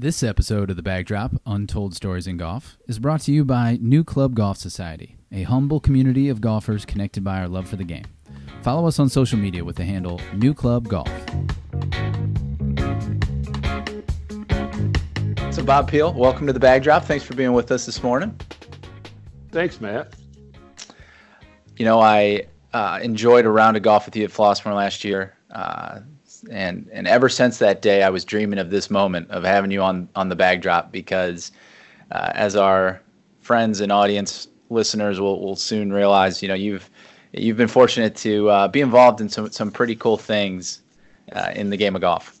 This episode of The Backdrop, Untold Stories in Golf, is brought to you by NewClub Golf Society, a humble community of golfers connected by our love for the game. Follow us on social media with the handle New Club Golf. So, Bob Peele, welcome to The Backdrop. Thanks for being with us this morning. Thanks, Matt. You know, I uh, enjoyed a round of golf with you at Flossmoor last year. Uh, and and ever since that day, I was dreaming of this moment of having you on on the backdrop because, uh, as our friends and audience listeners will will soon realize, you know, you've you've been fortunate to uh, be involved in some some pretty cool things uh, in the game of golf.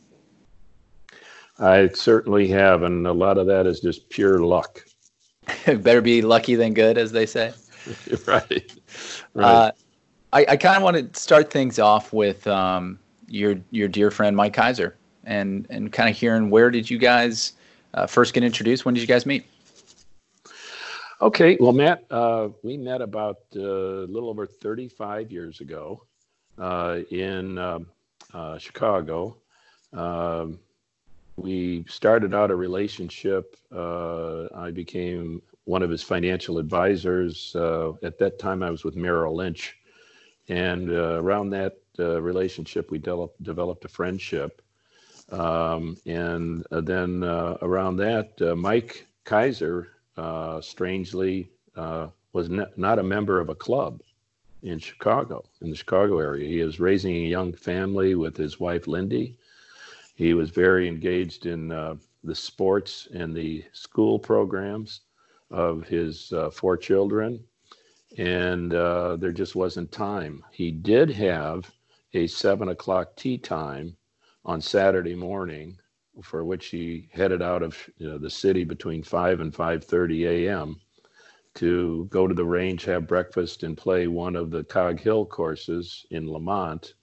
I certainly have, and a lot of that is just pure luck. Better be lucky than good, as they say. right. Right. Uh, I, I kind of want to start things off with um, your your dear friend Mike Keiser, and and kind of hearing where did you guys uh, first get introduced? When did you guys meet? Okay, well, Matt, uh, we met about uh, a little over 35 years ago uh, in um, uh, Chicago. Um, we started out a relationship. Uh, I became one of his financial advisors. at that time, I was with Merrill Lynch. And around that uh, relationship, we de- developed a friendship. Um, and uh, then uh, around that, uh, Mike Keiser, strangely, was ne- not a member of a club in Chicago, in the Chicago area. He is raising a young family with his wife, Lindy. He was very engaged in the sports and the school programs of his four children and uh, there just wasn't time. He did have a seven o'clock tee time on Saturday morning, for which he headed out of you know, the city between five and five thirty a.m. to go to the range, have breakfast, and play one of the Cog Hill courses in Lemont,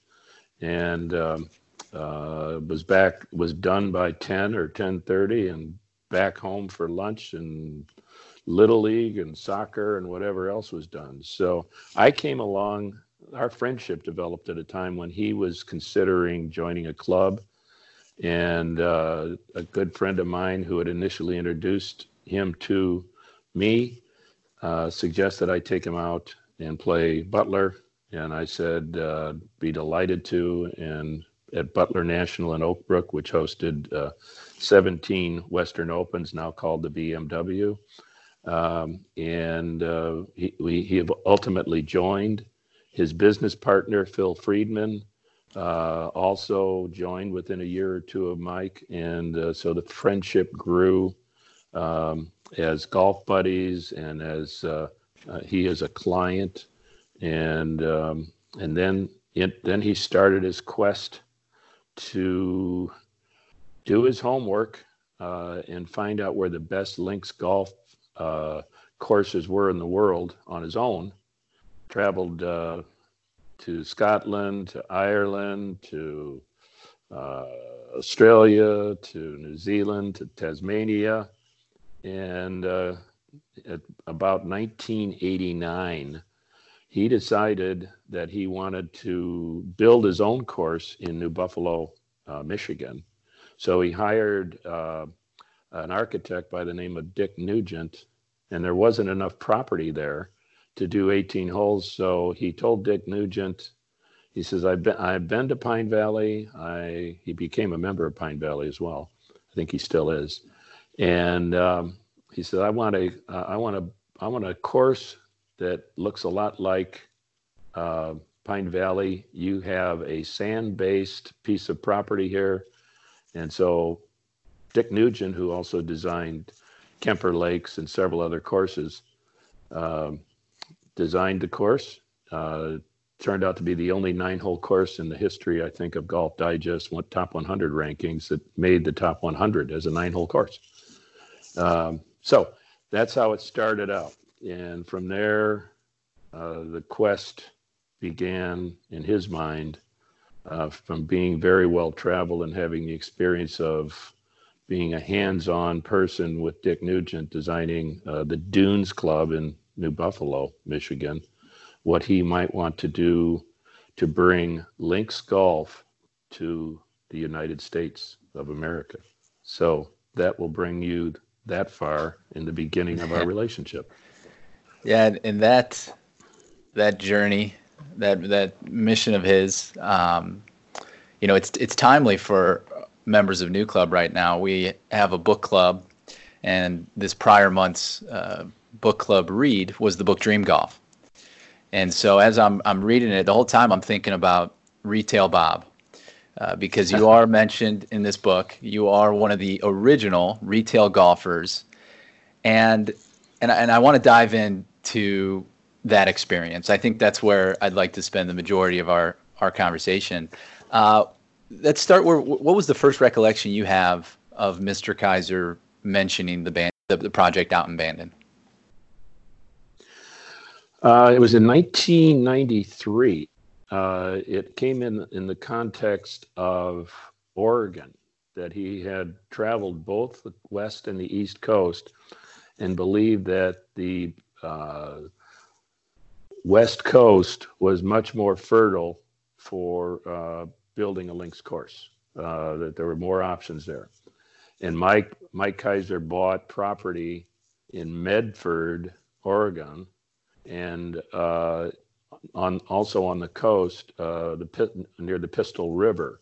and um, uh, was back was done by ten or ten thirty, and back home for lunch and little league and soccer and whatever else was done. So I came along our friendship developed at a time when he was considering joining a club. And uh, a good friend of mine who had initially introduced him to me uh, suggested I take him out and play Butler. And I said, uh, be delighted to. And at Butler National in Oak Brook, which hosted uh, 17 Western Opens, now called the BMW. Um, and uh, he, we, he ultimately joined his business partner, Phil Friedman, uh, also joined within a year or two of Mike. And uh, so the friendship grew um, as golf buddies and as uh, uh he is a client. And, um, and then, it, then he started his quest to do his homework uh, and find out where the best links golf uh, courses were in the world on his own traveled uh, to Scotland, to Ireland, to uh, Australia, to New Zealand, to Tasmania. And uh, at about 1989, he decided that he wanted to build his own course in New Buffalo, uh, Michigan. So he hired uh, an architect by the name of Dick Nugent, and there wasn't enough property there to do 18 holes. So he told Dick Nugent, he says, I've been, I've been to Pine Valley. I, he became a member of Pine Valley as well. I think he still is. And um, he said, I want a, uh, I want a, I want a course that looks a lot like uh, Pine Valley. You have a sand-based piece of property here. And so Dick Nugent, who also designed Kemper Lakes and several other courses, um, designed the course. Uh, turned out to be the only nine hole course in the history, I think, of Golf Digest top 100 rankings that made the top 100 as a nine hole course. Um, so that's how it started out. And from there, uh, the quest began in his mind uh, from being very well traveled and having the experience of being a hands on person with Dick Nugent designing uh, the Dunes Club in New Buffalo, Michigan, what he might want to do to bring links golf to the United States of America. So that will bring you that far in the beginning of our relationship. Yeah, and that that journey, that that mission of his, um, you know, it's it's timely for members of New Club right now. We have a book club, and this prior month's uh, book club read was the book Dream Golf. And so as I'm I'm reading it, the whole time I'm thinking about Retail Bob, uh, because you are mentioned in this book. You are one of the original retail golfers, and and and I want to dive into that experience. I think that's where I'd like to spend the majority of our our conversation. Uh, let's start where what was the first recollection you have of Mr. Keiser mentioning the band the, the project out in Bandon? Uh, it was in 1993. Uh, it came in in the context of Oregon, that he had traveled both the west and the east coast, and believed that the uh, west coast was much more fertile for uh, building a links course. Uh, that there were more options there, and Mike Mike Kaiser bought property in Medford, Oregon, and uh, on also on the coast, uh, the near the Pistol River,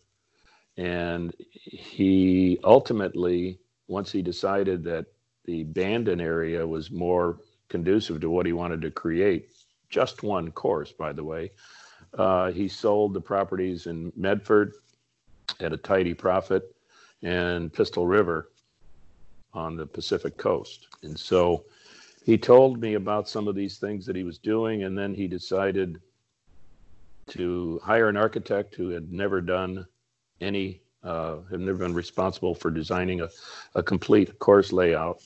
and he ultimately, once he decided that the Bandon area was more conducive to what he wanted to create, just one course, by the way, uh, he sold the properties in Medford at a tidy profit and Pistol River on the Pacific coast, and so he told me about some of these things that he was doing, and then he decided to hire an architect who had never done any, uh, had never been responsible for designing a, a complete course layout.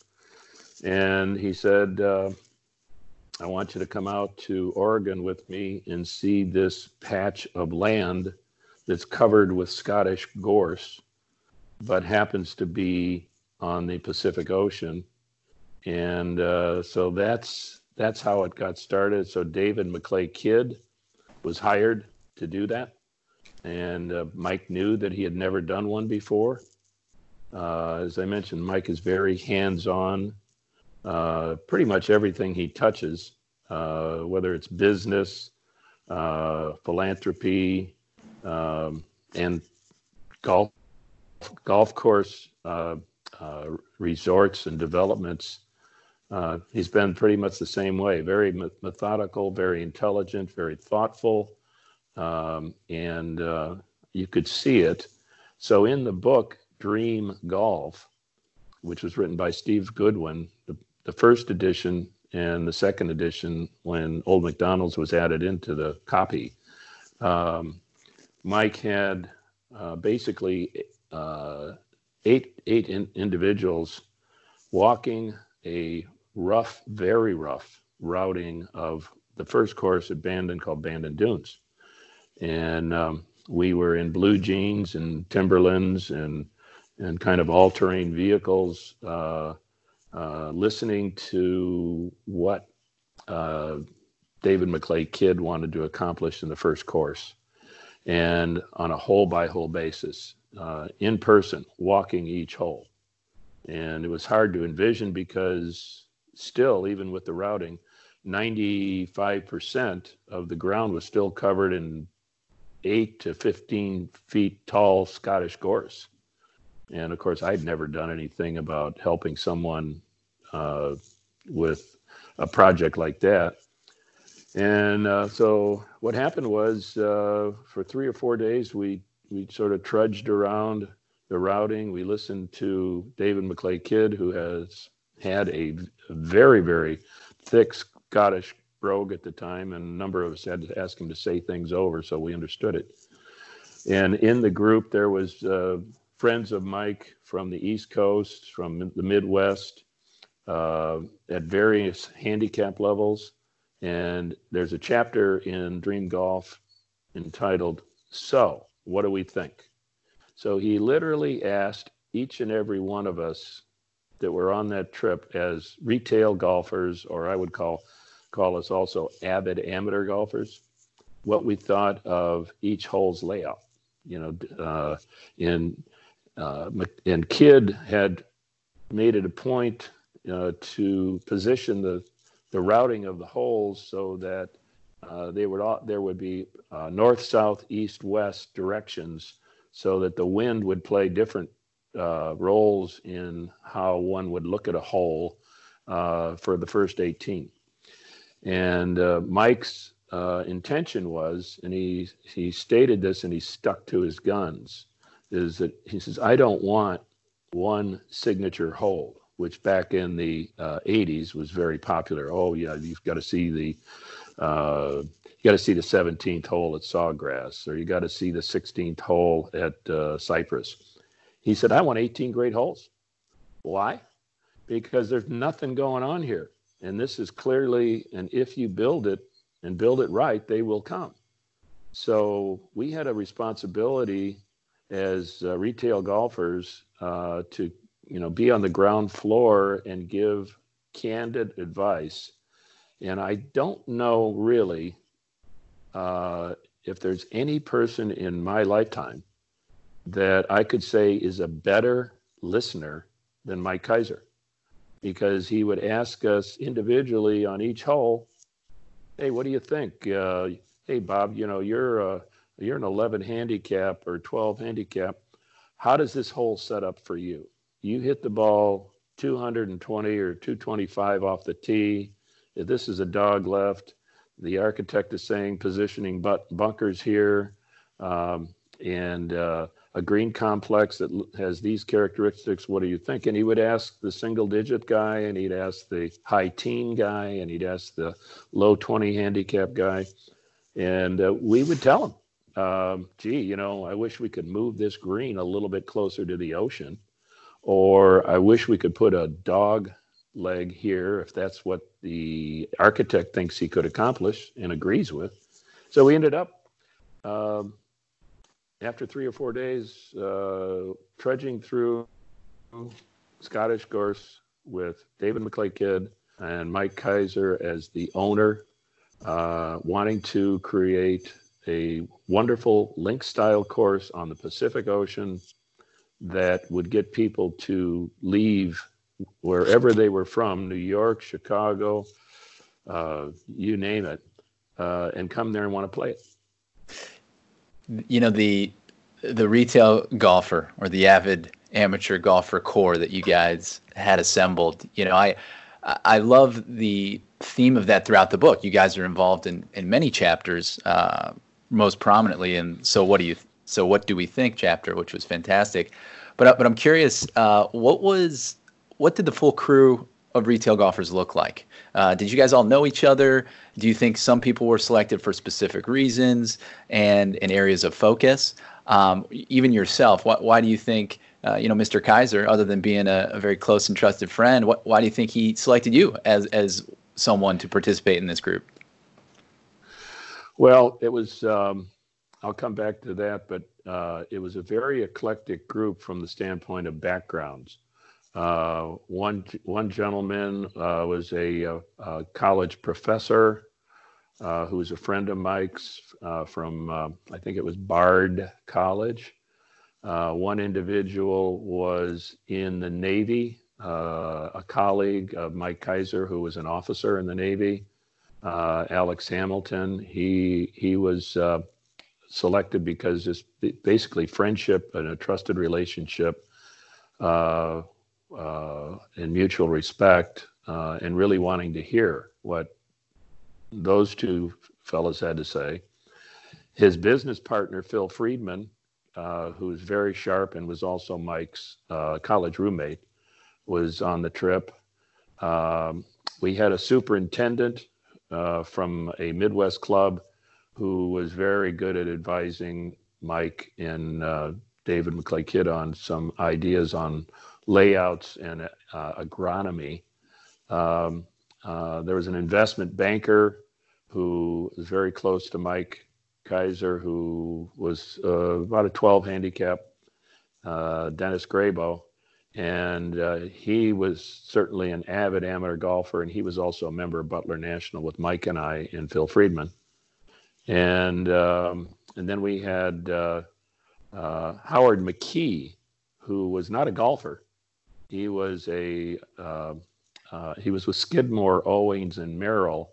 And he said, uh, I want you to come out to Oregon with me and see this patch of land that's covered with Scottish gorse, but happens to be on the Pacific Ocean and uh, so that's that's how it got started. So David McLay Kidd was hired to do that, and uh, Mike knew that he had never done one before. Uh, as I mentioned, Mike is very hands-on. Uh, pretty much everything he touches, uh, whether it's business, uh, philanthropy, um, and golf golf course resorts and developments uh, he's been pretty much the same way very methodical, very intelligent, very thoughtful. Um, and uh, you could see it. So in the book, Dream Golf, which was written by Steve Goodwin, the, the first edition and the second edition, when Old Macdonald's was added into the copy, um, Mike had uh, basically uh, eight eight in, individuals walking a rough, very rough routing of the first course at Bandon called Bandon Dunes. And um, we were in blue jeans and Timberlands and and kind of all terrain vehicles, uh, uh, listening to what uh, David McClay Kidd wanted to accomplish in the first course. And on a hole by hole basis, uh, in person, walking each hole. And it was hard to envision because still, even with the routing, 95% of the ground was still covered in 8 to 15 feet tall Scottish gorse. And of course, I'd never done anything about helping someone uh, with a project like that. And uh, so what happened was uh, for three or four days, we, we sort of trudged around the routing. We listened to David McLay Kidd, who has had a very, very thick Scottish brogue at the time, and a number of us had to ask him to say things over so we understood it. And in the group, there was uh, friends of Mike from the East Coast, from the Midwest, uh, at various handicap levels. And there's a chapter in Dream Golf entitled "So, what do we think?" So he literally asked each and every one of us that were on that trip as retail golfers, or I would call call us also avid amateur golfers, what we thought of each hole's layout. You know, uh, in uh, and Kidd had made it a point uh, to position the the routing of the holes so that uh, they would all, there would be uh, north, south, east, west directions, so that the wind would play different uh, roles in how one would look at a hole uh, for the first 18. And uh, Mike's intention was, and he he stated this, and he stuck to his guns, is that he says, I don't want one signature hole which back in the uh, 80s was very popular. Oh yeah, you've got to see the uh, you got to see the 17th hole at Sawgrass, or you got to see the 16th hole at uh, Cypress. He said, I want 18 great holes. Why? Because there's nothing going on here, and this is clearly, and if you build it and build it right, they will come. So we had a responsibility as uh, retail golfers uh, to you know, be on the ground floor and give candid advice. And I don't know really uh, if there's any person in my lifetime that I could say is a better listener than Mike Keiser because he would ask us individually on each hole, "Hey, what do you think? Uh, hey, Bob, you know you're uh, you're an 11 handicap or 12 handicap. How does this hole set up for you?" you hit the ball 220 or 225 off the tee. If this is a dog left, the architect is saying positioning but bunkers here um, and uh, a green complex that has these characteristics. What do you think? And he would ask the single digit guy, and he'd ask the high teen guy, and he'd ask the low 20 handicap guy. And uh, we would tell him, um, gee, you know, I wish we could move this green a little bit closer to the ocean or I wish we could put a dog leg here if that's what the architect thinks he could accomplish and agrees with. So we ended up, um, after three or four days, uh, trudging through Scottish Gorse with David McLay Kidd and Mike Keiser as the owner, uh, wanting to create a wonderful link style course on the Pacific Ocean that would get people to leave wherever they were from, New York, Chicago, uh, you name it, uh, and come there and want to play it. You know the the retail golfer or the avid amateur golfer core that you guys had assembled. You know, I I love the theme of that throughout the book. You guys are involved in in many chapters, uh, most prominently in so what do you so what do we think chapter, which was fantastic. But uh, but I'm curious, uh, what was what did the full crew of retail golfers look like? Uh, did you guys all know each other? Do you think some people were selected for specific reasons and in areas of focus? Um, even yourself, why, why do you think, uh, you know, Mr. Keiser, other than being a, a very close and trusted friend, what, why do you think he selected you as as someone to participate in this group? Well, it was. Um, I'll come back to that, but uh, it was a very eclectic group from the standpoint of backgrounds. Uh, one one gentleman uh, was a, a, a, college professor uh, who was a friend of Mike's uh, from uh, I think it was Bard College. one individual was in the Navy, a colleague of Mike Keiser, who was an officer in the Navy. Alex Hamilton, he he was selected because it's basically friendship and a trusted relationship uh, uh, and mutual respect uh, and really wanting to hear what those two fellows had to say. His business partner, Phil Friedman, uh, who was very sharp and was also Mike's uh, college roommate, was on the trip. Um, we had a superintendent uh, from a Midwest club who was very good at advising Mike and uh, David McLay Kidd on some ideas on layouts and uh, agronomy. Um, uh, there was an investment banker who was very close to Mike Keiser, who was uh, about a 12 handicap, uh, Dennis Grabo. And uh, he was certainly an avid amateur golfer, and he was also a member of Butler National with Mike and I and Phil Friedman and um, and then we had uh, Howard McKee, who was not a golfer, He was a uh, uh, he was with Skidmore, Owings, and Merrill,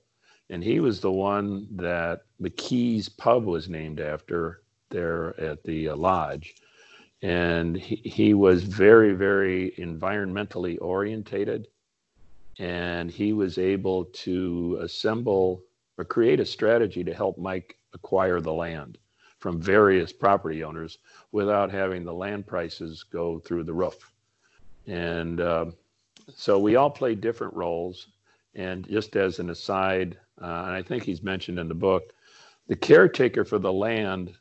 and he was the one that McKee's Pub was named after there at the uh, lodge. And he, he was very, very environmentally orientated. And he was able to assemble or create a strategy to help Mike acquire the land from various property owners without having the land prices go through the roof. And uh, so we all played different roles. And just as an aside, uh, and I think he's mentioned in the book, the caretaker for the land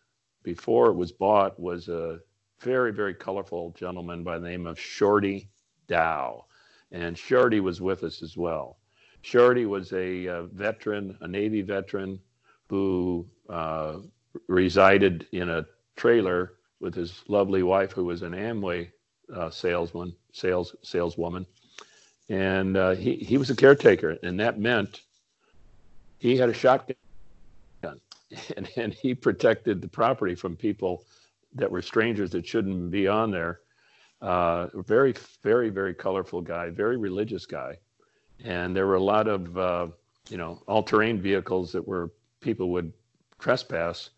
before it was bought was a very, very colorful gentleman by the name of Shorty Dow. And Shorty was with us as well. Shorty was a, a uh, veteran, a Navy veteran who uh, resided in a trailer with his lovely wife, who was an Amway uh, salesman, sales saleswoman, and uh, he he was a caretaker, and that meant he had a shotgun, and and he protected the property from people that were strangers that shouldn't be on there. Uh, very very very colorful guy, very religious guy, and there were a lot of uh, you know all-terrain vehicles that were people would trespass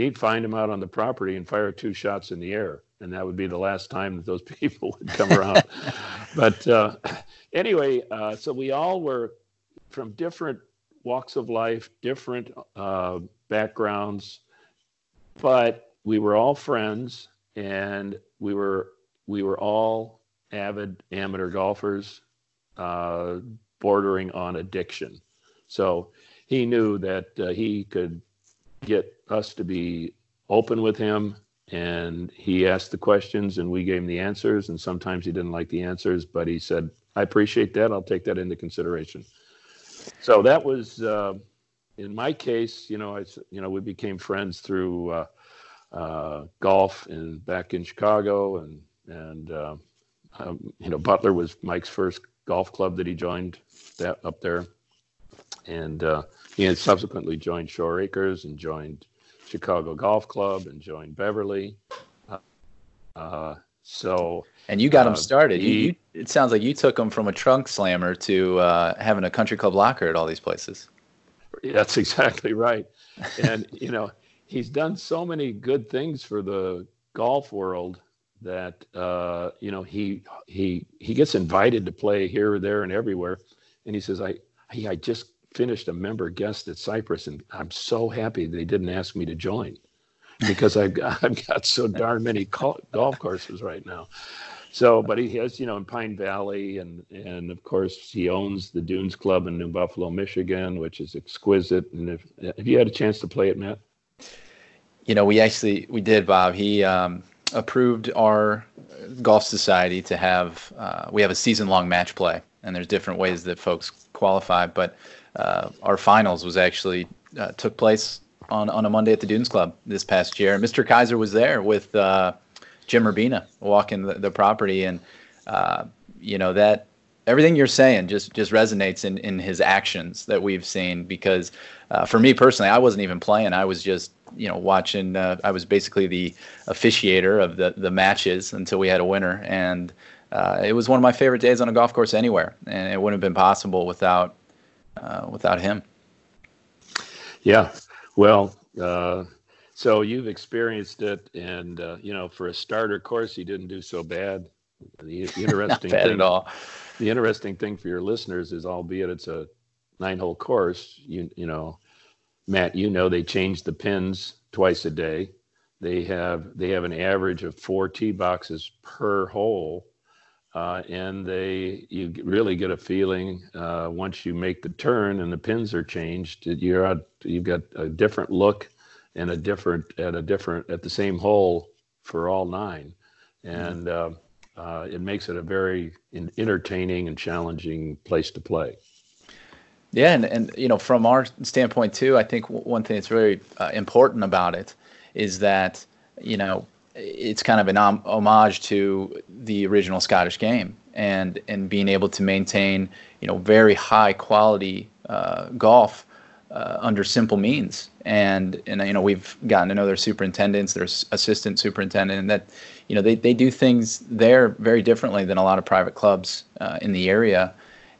he'd find him out on the property and fire two shots in the air and that would be the last time that those people would come around. But uh, anyway uh, so we all were from different walks of life different uh, backgrounds but we were all friends and we were we were all avid amateur golfers uh, bordering on addiction. So he knew that uh, he could get us to be open with him and he asked the questions and we gave him the answers and sometimes he didn't like the answers but he said i appreciate that. I'll take that into consideration. So that was uh, in my case you know I, you know we became friends through uh, uh, golf and back in chicago and and uh, um, you know butler was mike's first golf club that he joined that up there. And uh, he had subsequently joined Shore Acres and joined Chicago Golf Club and joined Beverly. Uh, so and you got him uh, started. He, you, you, it sounds like you took him from a trunk slammer to uh, having a country club locker at all these places. That's exactly right. And you know, he's done so many good things for the golf world that uh, you know he he he gets invited to play here, there, and everywhere. And he says, "I I just finished a member guest at Cypress, and I'm so happy they didn't ask me to join because I've got, I've got so darn many golf courses right now. So, but he has, you know, in Pine Valley, and and of course he owns the Dunes Club in New Buffalo, Michigan, which is exquisite. And if have you had a chance to play it, Matt? You know, we actually we did, Bob. He um, approved our golf society to have uh, we have a season long match play, and there's different ways that folks qualify, but uh, our finals was actually uh, took place on, on a Monday at the Dunes Club this past year. Mr. Keiser was there with uh, Jim Urbina walking the, the property, and uh, you know that everything you're saying just just resonates in in his actions that we've seen. Because uh, for me personally, I wasn't even playing; I was just you know watching. Uh, I was basically the officiator of the the matches until we had a winner, and it was one of my favorite days on a golf course anywhere. And it wouldn't have been possible without uh, without him. Yeah, well, uh, so you've experienced it, and uh, you know, for a starter course, you didn't do so bad. The, interesting bad thing, at all. The interesting thing for your listeners is, albeit it's a nine-hole course, you you know, Matt, you know they change the pins twice a day. They have they have an average of four tee boxes per hole uh, and they you really get a feeling uh, once you make the turn and the pins are changed you're out, you've got a different look and a different at a different at the same hole for all nine. And uh, uh it makes it a very entertaining and challenging place to play. Yeah and, and you know from our standpoint too i think one thing that's very uh, important about it is that you know it's kind of an homage to the original Scottish game and and being able to maintain you know very high quality uh, golf uh, under simple means. And and you know we've gotten to know their superintendents, their assistant superintendent, and that you know they, they do things there very differently than a lot of private clubs uh, in the area,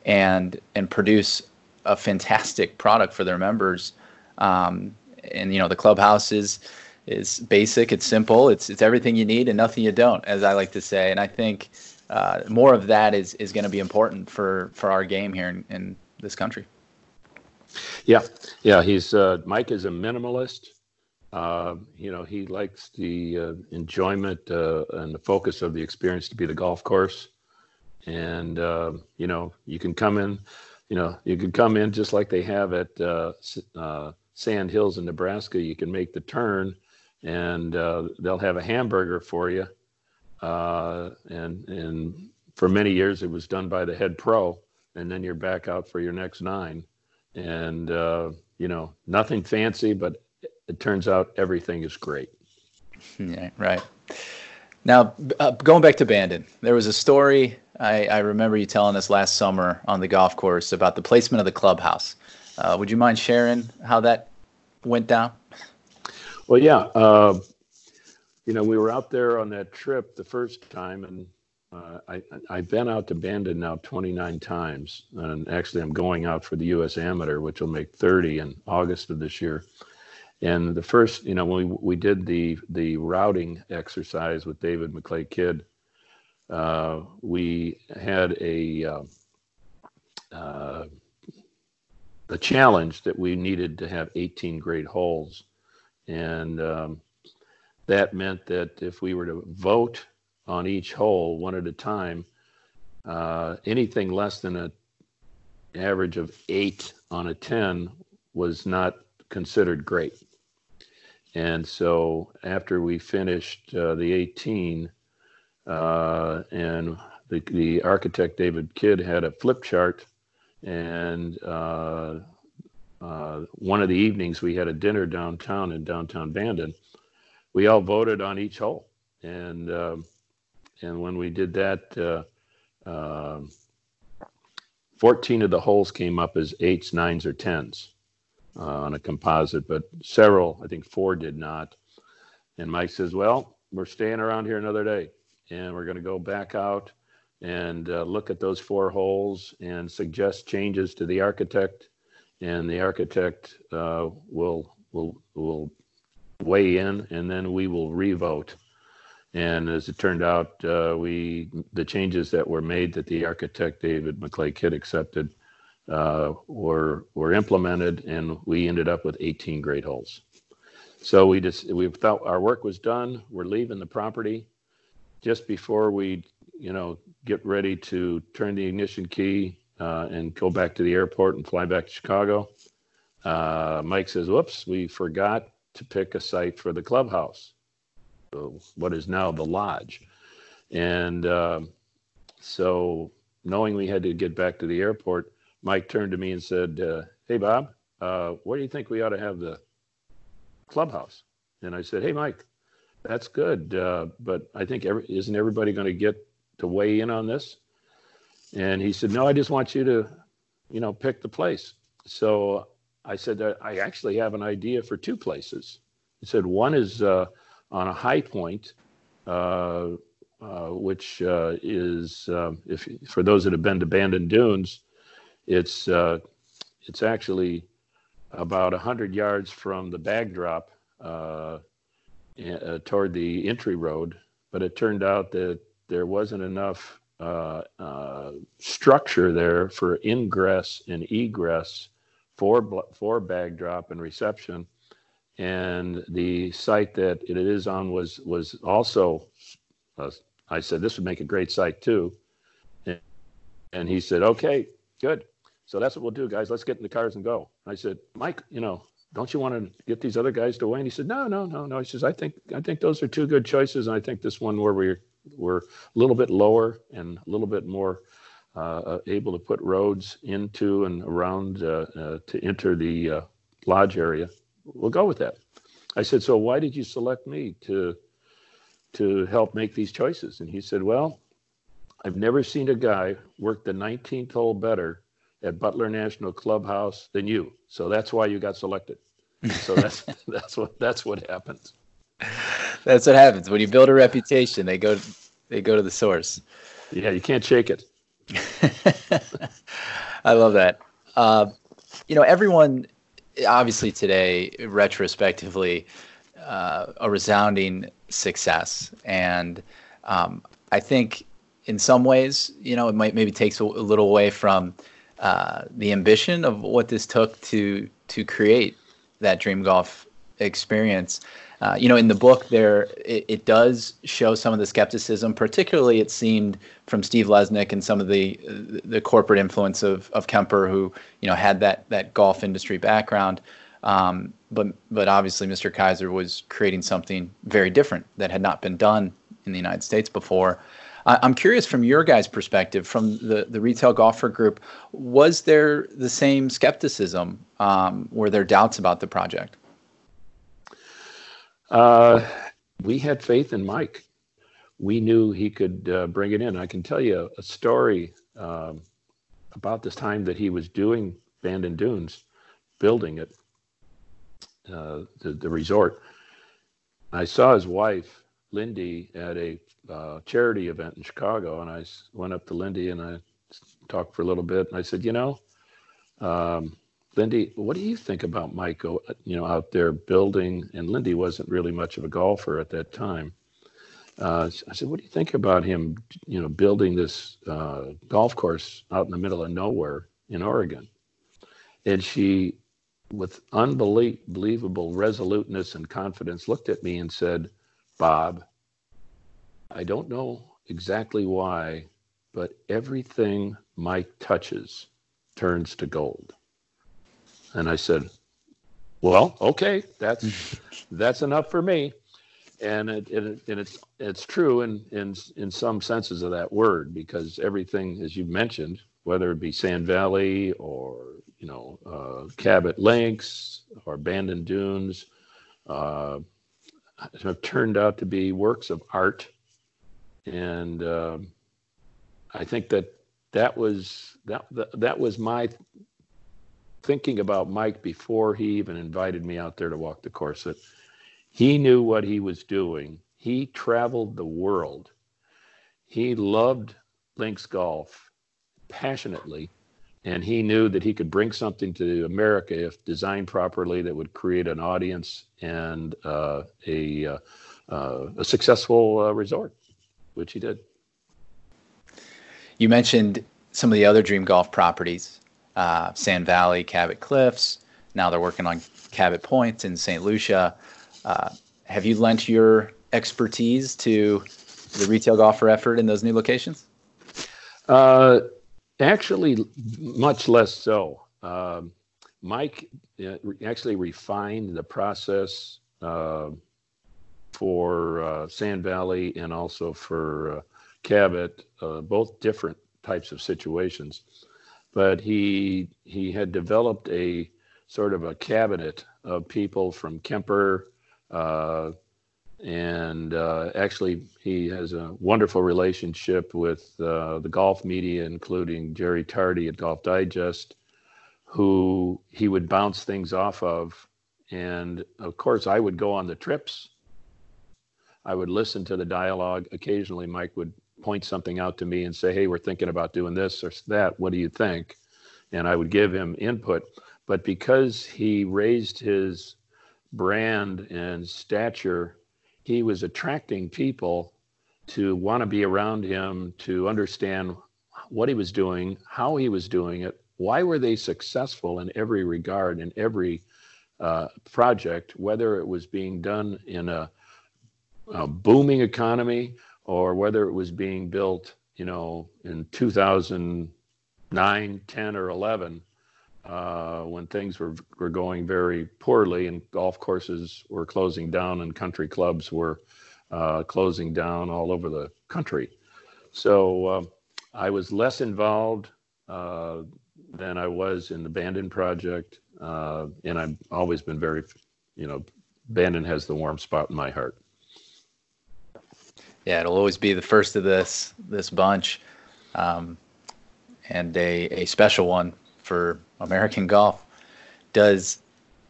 and and produce a fantastic product for their members. Um, and you know the clubhouse is is basic, it's simple, it's it's everything you need and nothing you don't, as I like to say. And I think uh, more of that is is going to be important for for our game here in, in this country. Yeah, yeah. He's uh, Mike is a minimalist. Uh, you know, he likes the uh, enjoyment uh, and the focus of the experience to be the golf course. And uh, you know, you can come in. You know, you can come in just like they have at uh, Sand Hills in Nebraska. You can make the turn, and they'll have a hamburger for you. and and for many years, it was done by the head pro, and then you're back out for your next nine and uh, you know nothing fancy, but it turns out everything is great. Yeah, right. Now, uh, going back to Bandon, there was a story I, I, remember you telling us last summer on the golf course about the placement of the clubhouse. Uh, would you mind sharing how that went down? Well, yeah. Uh, you know, we were out there on that trip the first time, and uh, I, I've been out to Bandon now 29 times, and actually I'm going out for the U.S. Amateur, which will make 30 in August of this year. And the first, you know, when we, we did the the routing exercise with David McLay Kidd, uh, we had a uh, uh, a challenge that we needed to have 18 great holes, and um, that meant that if we were to vote on each hole one at a time. Uh, anything less than an average of eight on a 10 was not considered great. And so after we finished uh, the 18, uh, and the, the architect David Kidd had a flip chart, and uh, uh, one of the evenings we had a dinner downtown in downtown Bandon. We all voted on each hole, and um, and when we did that, uh, uh, 14 of the holes came up as eights, nines, or tens uh, on a composite, but several, I think four did not. And Mike says, Well, we're staying around here another day and we're going to go back out and uh, look at those four holes and suggest changes to the architect. And the architect uh, will, will, will weigh in and then we will revote and as it turned out, uh, we the changes that were made that the architect David McLay Kidd accepted uh, were were implemented, and we ended up with 18 great holes. So we just we felt our work was done. We're leaving the property just before we, you know, get ready to turn the ignition key uh, and go back to the airport and fly back to Chicago. Uh, Mike says, "Whoops, we forgot to pick a site for the clubhouse." what is now the lodge. And uh, so, knowing we had to get back to the airport, Mike turned to me and said, uh, Hey, Bob, uh, where do you think we ought to have the clubhouse? And I said, Hey, Mike, that's good. But I think every, isn't everybody going to get to weigh in on this? And he said, No, I just want you to, you know, pick the place. So I said, I actually have an idea for two places. He said, One is, uh, on a high point, uh, uh, which uh, is, um, if for those that have been to Bandon Dunes, it's it's actually about 100 yards from the bag drop uh, uh, toward the entry road, but it turned out that there wasn't enough uh, structure there for ingress and egress for, for bag drop and reception. And the site that it is on was was also uh, I said this would make a great site too. And, and he said okay good. So that's what we'll do guys. Let's get in the cars and go. I said Mike you know don't you want to get these other guys to weigh and he said no no no no. He says I think I think those are two good choices. And I think this one where we're we're a little bit lower and a little bit more uh, able to put roads into and around uh, uh to enter the uh, lodge area we'll go with that. I said, so why did you select me to to help make these choices? And he said, well, I've never seen a guy work the 19th hole better at Butler National Clubhouse than you. So that's why you got selected. So that's that's what that's what happens. That's what happens when you build a reputation. They go they go to the source. Yeah, you can't shake it. I love that. Uh, you know, everyone obviously today, retrospectively, uh, a resounding success, and um, I think in some ways, you know, it might maybe takes a, a little away from uh, the ambition of what this took to to create that dream golf experience. Uh, you know, in the book, there it, it, does show some of the skepticism. Particularly, it seemed from Steve Lesnik and some of the the corporate influence of of Kemper, who you know had that that golf industry background. Um, but but obviously, Mr. Keiser was creating something very different that had not been done in the United States before. I'm curious from your guys' perspective, from the, the retail golfer group, was there the same skepticism? Um, were there doubts about the project? Uh, we had faith in Mike. We knew he could uh, bring it in. I can tell you a story um, about this time that he was doing Bandon Dunes, building it, uh, the, the resort. I saw his wife, Lindy, at a uh, charity event in Chicago, and I went up to Lindy and I talked for a little bit. And I said, you know, um, Lindy, what do you think about Mike, you know, out there building? And Lindy wasn't really much of a golfer at that time. Uh, I said, what do you think about him, you know, building this uh, golf course out in the middle of nowhere in Oregon? And she, with unbelievable resoluteness and confidence, looked at me and said, Bob, I don't know exactly why, but everything Mike touches turns to gold. And I said, well, okay, that's that's enough for me. And it, it, and it's it's true in, in in some senses of that word because everything, as you mentioned, whether it be Sand Valley or you know uh, Cabot Links or Bandon Dunes, uh, have turned out to be works of art and uh, I think that that was that, that that was my thinking about Mike before he even invited me out there to walk the course. He knew what he was doing. He traveled the world. He loved links golf passionately, and he knew that he could bring something to America if designed properly that would create an audience and uh, a uh, uh, a successful uh, resort which he did. You mentioned some of the other Dream Golf properties, uh, Sand Valley, Cabot Cliffs. Now they're working on Cabot Points in St. Lucia. Uh, have you lent your expertise to the retail golfer effort in those new locations? Uh, actually, much less so. Um, Mike uh, actually refined the process uh, for uh, Sand Valley and also for uh, Cabot, uh, both different types of situations. But he he had developed a sort of a cabinet of people from Kemper, uh, and uh, actually he has a wonderful relationship with uh, the golf media, including Jerry Tarde at Golf Digest, who he would bounce things off of. And of course, I would go on the trips I would listen to the dialogue. Occasionally, Mike would point something out to me and say, Hey, we're thinking about doing this or that. What do you think? And I would give him input. But because he raised his brand and stature, he was attracting people to want to be around him, to understand what he was doing, how he was doing it, why were they successful in every regard, in every uh, project, whether it was being done in a a booming economy or whether it was being built, you know, in 2009, 10, or 11, uh, when things were, were going very poorly and golf courses were closing down and country clubs were uh, closing down all over the country. So uh, I was less involved uh, than I was in the Bandon project. Uh, and I've always been very, you know, Bandon has the warm spot in my heart yeah, it'll always be the first of this this bunch, um, and a, a special one for American golf. Does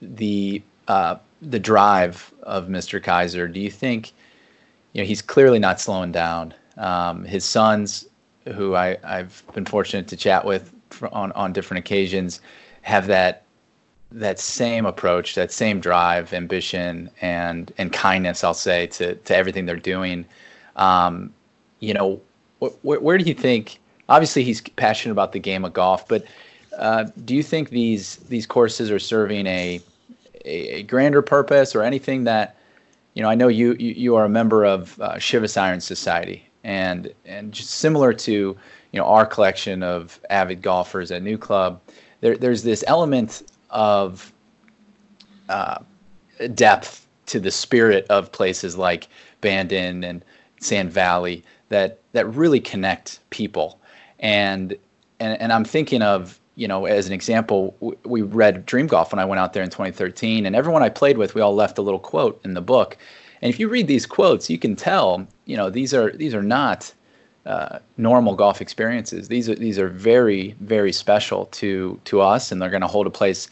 the uh, the drive of Mr. Keiser? Do you think you know he's clearly not slowing down? Um, his sons, who I, I've been fortunate to chat with on on different occasions, have that that same approach, that same drive, ambition, and and kindness. I'll say to to everything they're doing. Um, you know, wh- wh- where do you think? Obviously, he's passionate about the game of golf, but uh, do you think these these courses are serving a, a, a grander purpose or anything that you know? I know you you, you are a member of uh, Shivas Iron Society, and and just similar to you know our collection of avid golfers at NewClub, there, there's this element of uh, depth to the spirit of places like Bandon and Sand Valley that that really connect people. And and, and I'm thinking of you know as an example, we read Dream Golf when I went out there in 2013, and everyone I played with, we all left a little quote in the book. And if you read these quotes, you can tell you know these are these are not uh, normal golf experiences. These are these are very very special to to us, and they're going to hold a place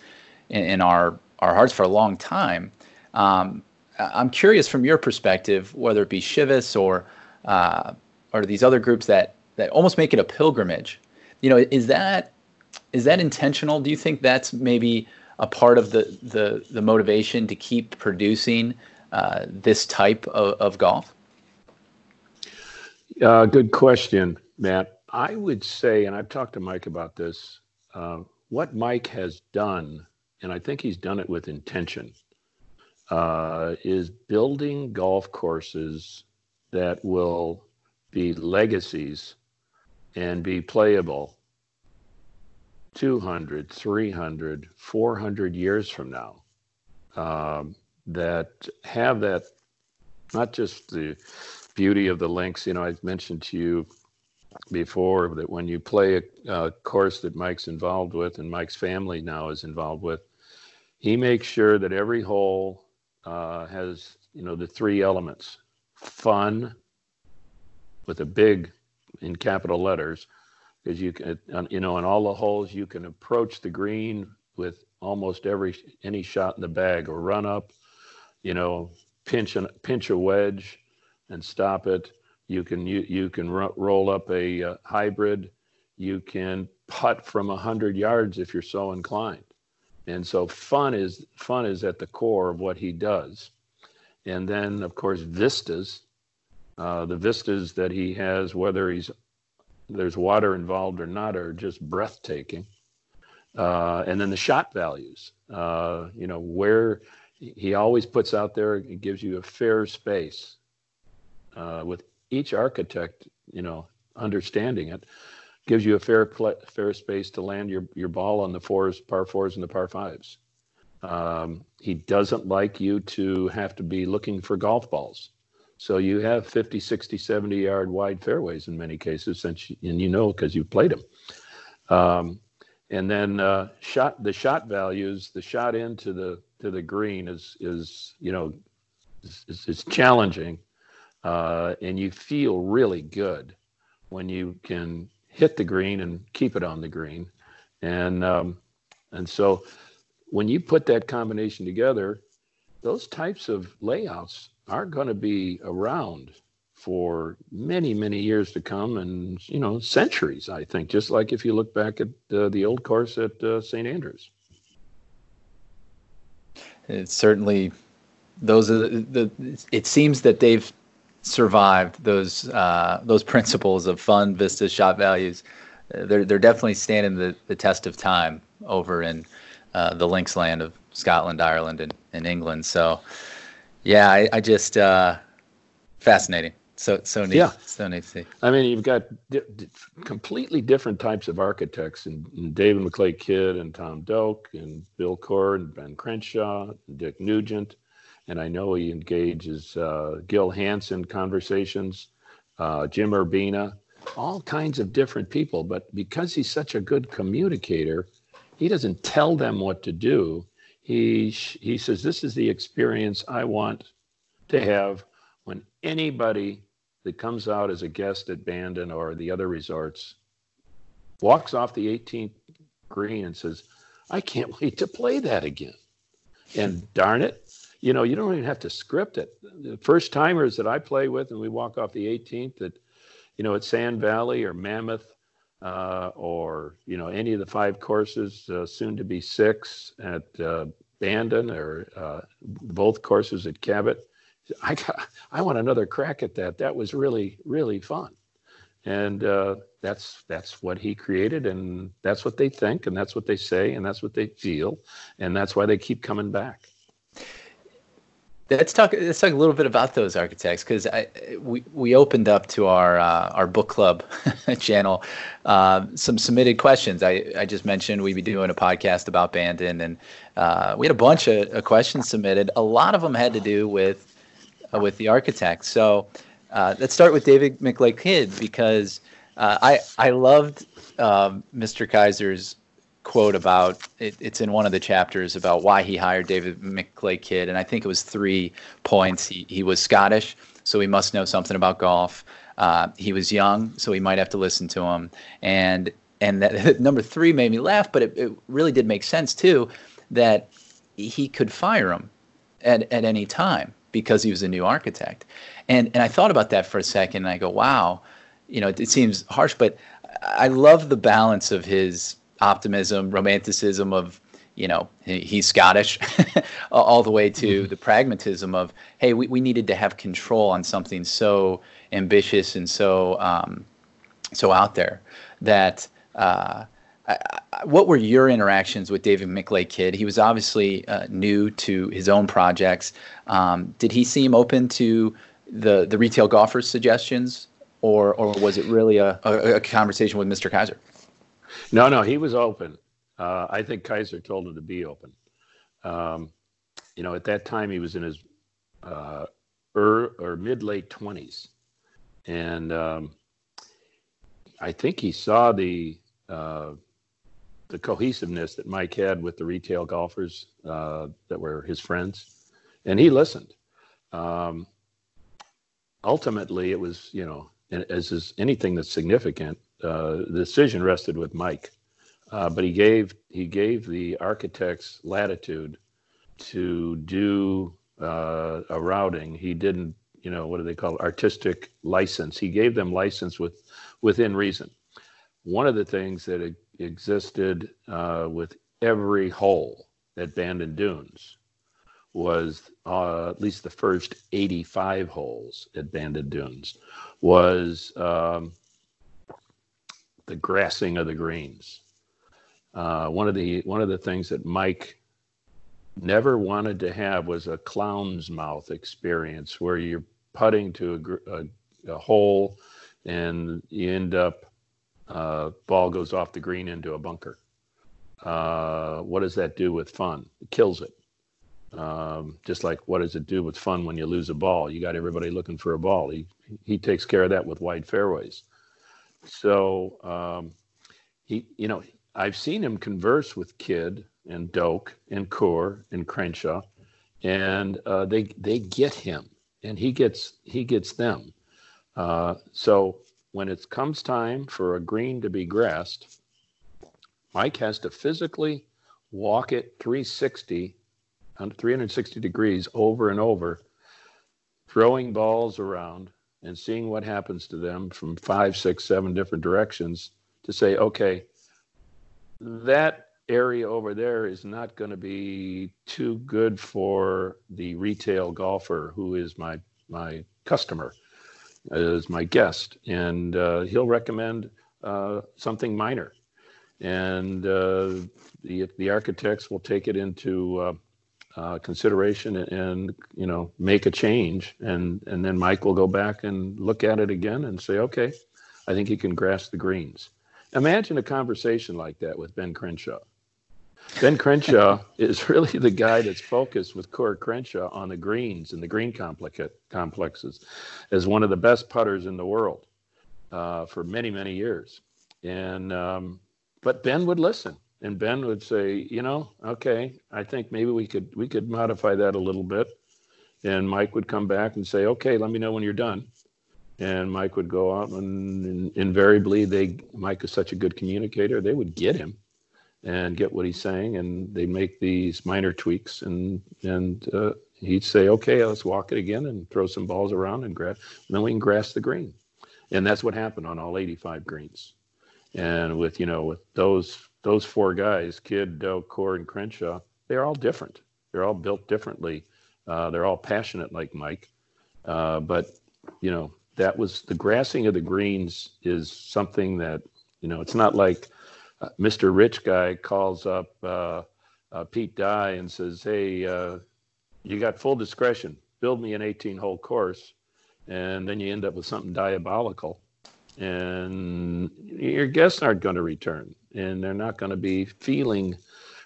in, in, our our hearts for a long time. Um, I'm curious from your perspective, whether it be Shivas or uh, or these other groups that that almost make it a pilgrimage. You know, is that is that intentional? Do you think that's maybe a part of the the, the motivation to keep producing uh, this type of, of golf? Uh, good question, Matt. I would say, and I've talked to Mike about this, uh, what Mike has done, and I think he's done it with intention, uh, is building golf courses that will be legacies and be playable 200, 300, 400 years from now. Um, that have that, not just the beauty of the links. You know, I mentioned to you before that when you play a, a, course that Mike's involved with and Mike's family now is involved with, he makes sure that every hole uh, has, you know, the three elements fun with a big in capital letters because you can, you know, in all the holes, you can approach the green with almost every any shot in the bag or run up, you know, pinch a pinch a wedge and stop it. You can you, you can ro- roll up a uh, hybrid. You can putt from a hundred yards if you're so inclined. And so fun is fun is at the core of what he does. And then of course vistas, uh, the vistas that he has, whether he's there's water involved or not, are just breathtaking. Uh, and then the shot values, uh, you know, where he always puts out there, it gives you a fair space uh, with each architect, you know, understanding it, gives you a fair fair space to land your your ball on the fours, par fours, and the par fives. Um, he doesn't like you to have to be looking for golf balls. So you have 50, 60, 70 yard wide fairways in many cases, since and you know because you've played them. Um, and then uh, shot the shot values, the shot into the to the green is is you know is, is challenging uh, and you feel really good when you can hit the green and keep it on the green. And um, and so when you put that combination together, those types of layouts are going to be around for many many years to come and you know centuries i think just like if you look back at uh, the old course at uh, st andrews it's certainly those are the, the it seems that they've survived those uh, those principles of fun, vistas, shot values. Uh, they're they're definitely standing the, the test of time over in uh, the links land of Scotland, Ireland, and, and England. So, yeah, I, I just uh, fascinating. So so neat. Yeah. So neat to see. I mean, you've got di- di- completely different types of architects, and, and, David McLay Kidd, and Tom Doak, and Bill Coore, and Ben Crenshaw, and Dick Nugent and I know he engages uh, Gil Hanse conversations, uh, Jim Urbina, all kinds of different people. But because he's such a good communicator, he doesn't tell them what to do. He he says, "This is the experience I want to have when anybody that comes out as a guest at Bandon or the other resorts walks off the 18th green and says, I can't wait to play that again. And darn it, you know, you don't even have to script it. The first timers that I play with and we walk off the 18th at, you know, at Sand Valley or Mammoth uh, or, you know, any of the five courses, uh, soon to be six at uh, Bandon or uh, both courses at Cabot. I got, I want another crack at that. That was really, really fun. And uh, that's that's what he created, and that's what they think, and that's what they say, and that's what they feel, and that's why they keep coming back. Let's talk. Let's talk a little bit about those architects because we we opened up to our uh, our book club channel uh, some submitted questions. I, I just mentioned we'd be doing a podcast about Bandon, and uh, we had a bunch of, of, questions submitted. A lot of them had to do with uh, with the architects. So uh, let's start with David McLay Kidd because uh, I I loved Mr. Keiser's quote about it, it's in one of the chapters about why he hired David McLay Kidd, and I think it was three points. He he was Scottish, so he must know something about golf. Uh, he was young, so he might have to listen to him. And and that number three made me laugh, but it, it really did make sense too, that he could fire him at at any time because he was a new architect. And and I thought about that for a second, and I go, wow, you know, it, it seems harsh, but I love the balance of his optimism, romanticism of you know he, he's Scottish, all the way to mm-hmm. the pragmatism of hey, we, we needed to have control on something so ambitious and so um, so out there that. Uh, what were your interactions with David McLay Kidd? He was obviously uh, new to his own projects. Um, did he seem open to the the retail golfers' suggestions, or or was it really a, a, a conversation with Mr. Keiser? No, no, he was open. Uh, I think Keiser told him to be open. Um, you know, at that time he was in his uh, er, or mid late twenties, and um, I think he saw the uh, the cohesiveness that Mike had with the retail golfers uh, that were his friends, and he listened. Um, ultimately, it was you know, as is anything that's significant, uh, the decision rested with Mike, uh, but he gave he gave the architects latitude to do uh, a routing. He didn't, you know, what do they call it? artistic license? He gave them license with within reason. One of the things that existed uh, with every hole at Bandon Dunes was uh, at least the first 85 holes at Bandon Dunes was um, the grassing of the greens. Uh, one of the one of the things that Mike never wanted to have was a clown's mouth experience where you're putting to a, a, a hole and you end up uh, ball goes off the green into a bunker. Uh, what does that do with fun? It kills it. Um, just like what does it do with fun when you lose a ball? You got everybody looking for a ball. He he takes care of that with wide fairways. So um, he, you know, I've seen him converse with Kidd and Doak and Coore and Crenshaw, and uh, they they get him, and he gets he gets them. Uh, so when it comes time for a green to be grassed, Mike has to physically walk it 360, 360 degrees over and over, throwing balls around and seeing what happens to them from five, six, seven different directions to say, okay, that area over there is not going to be too good for the retail golfer who is my my customer is my guest, and uh, he'll recommend uh, something minor, and uh, the the architects will take it into uh, consideration and, and, you know make a change, and and then Mike will go back and look at it again and say, okay, I think he can grasp the greens. Imagine a conversation like that with Ben Crenshaw. Ben Crenshaw is really the guy that's focused with Coore Crenshaw on the greens and the green complexes as one of the best putters in the world uh, for many, many years. And um, but Ben would listen, and Ben would say, you know, okay, I think maybe we could we could modify that a little bit. And Mike would come back and say, okay, let me know when you're done. And Mike would go out, and, and invariably, they Mike is such a good communicator, they would get him and get what he's saying, and they make these minor tweaks, and and uh, he'd say, okay, let's walk it again and throw some balls around and grass, and then we can grass the green, and that's what happened on all 85 greens, and with you know with those those four guys, Kidd, Doak, Coore, and Crenshaw, they're all different. They're all built differently. Uh, they're all passionate like Mike, uh, but you know that was the grassing of the greens is something that you know it's not like uh, Mr. Rich guy calls up uh, uh, Pete Dye and says, "Hey, uh, you got full discretion. Build me an 18-hole course," and then you end up with something diabolical, and your guests aren't going to return, and they're not going to be feeling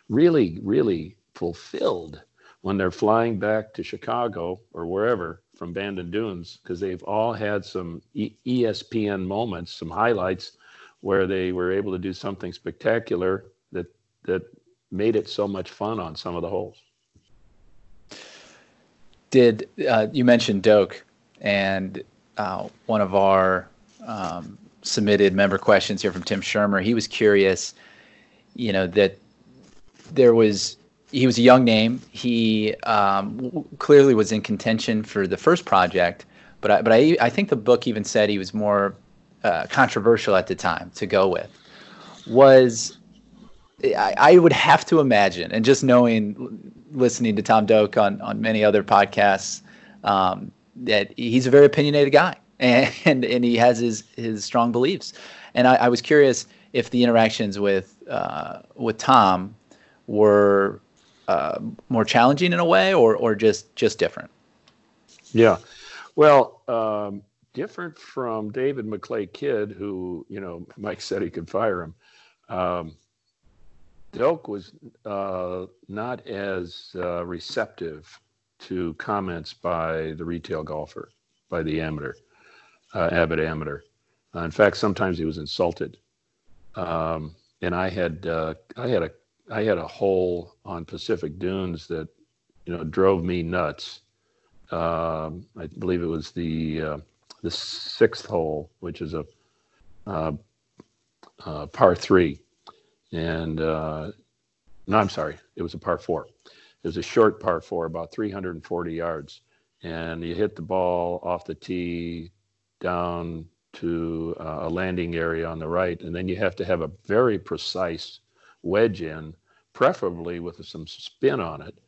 really, really fulfilled when they're flying back to Chicago or wherever from Bandon Dunes because they've all had some e- ESPN moments, some highlights where they were able to do something spectacular that that made it so much fun on some of the holes. Did uh, you mentioned Doak and uh, one of our um, submitted member questions here from Tim Shermer? He was curious, you know, that there was he was a young name. He um, clearly was in contention for the first project, but I, but I, I think the book even said he was more uh, controversial at the time to go with. Was I, I, would have to imagine, and just knowing, listening to Tom Doak on on many other podcasts, um, that he's a very opinionated guy, and and, he has his his strong beliefs. And I, I was curious if the interactions with uh, with Tom were uh, more challenging in a way, or or just just different? Yeah, well, um, different from David McLay Kidd, who you know Mike said he could fire him. Um, Doak was uh, not as uh, receptive to comments by the retail golfer, by the amateur, uh, avid amateur. Uh, in fact, sometimes he was insulted. Um, and I had uh, I had a I had a hole on Pacific Dunes that you know drove me nuts. Um, I believe it was the uh, the sixth hole, which is a uh, uh, par three, and uh, no, I'm sorry, it was a par four. It was a short par four, about 340 yards, and you hit the ball off the tee down to uh, a landing area on the right, and then you have to have a very precise wedge in, preferably with some spin on it.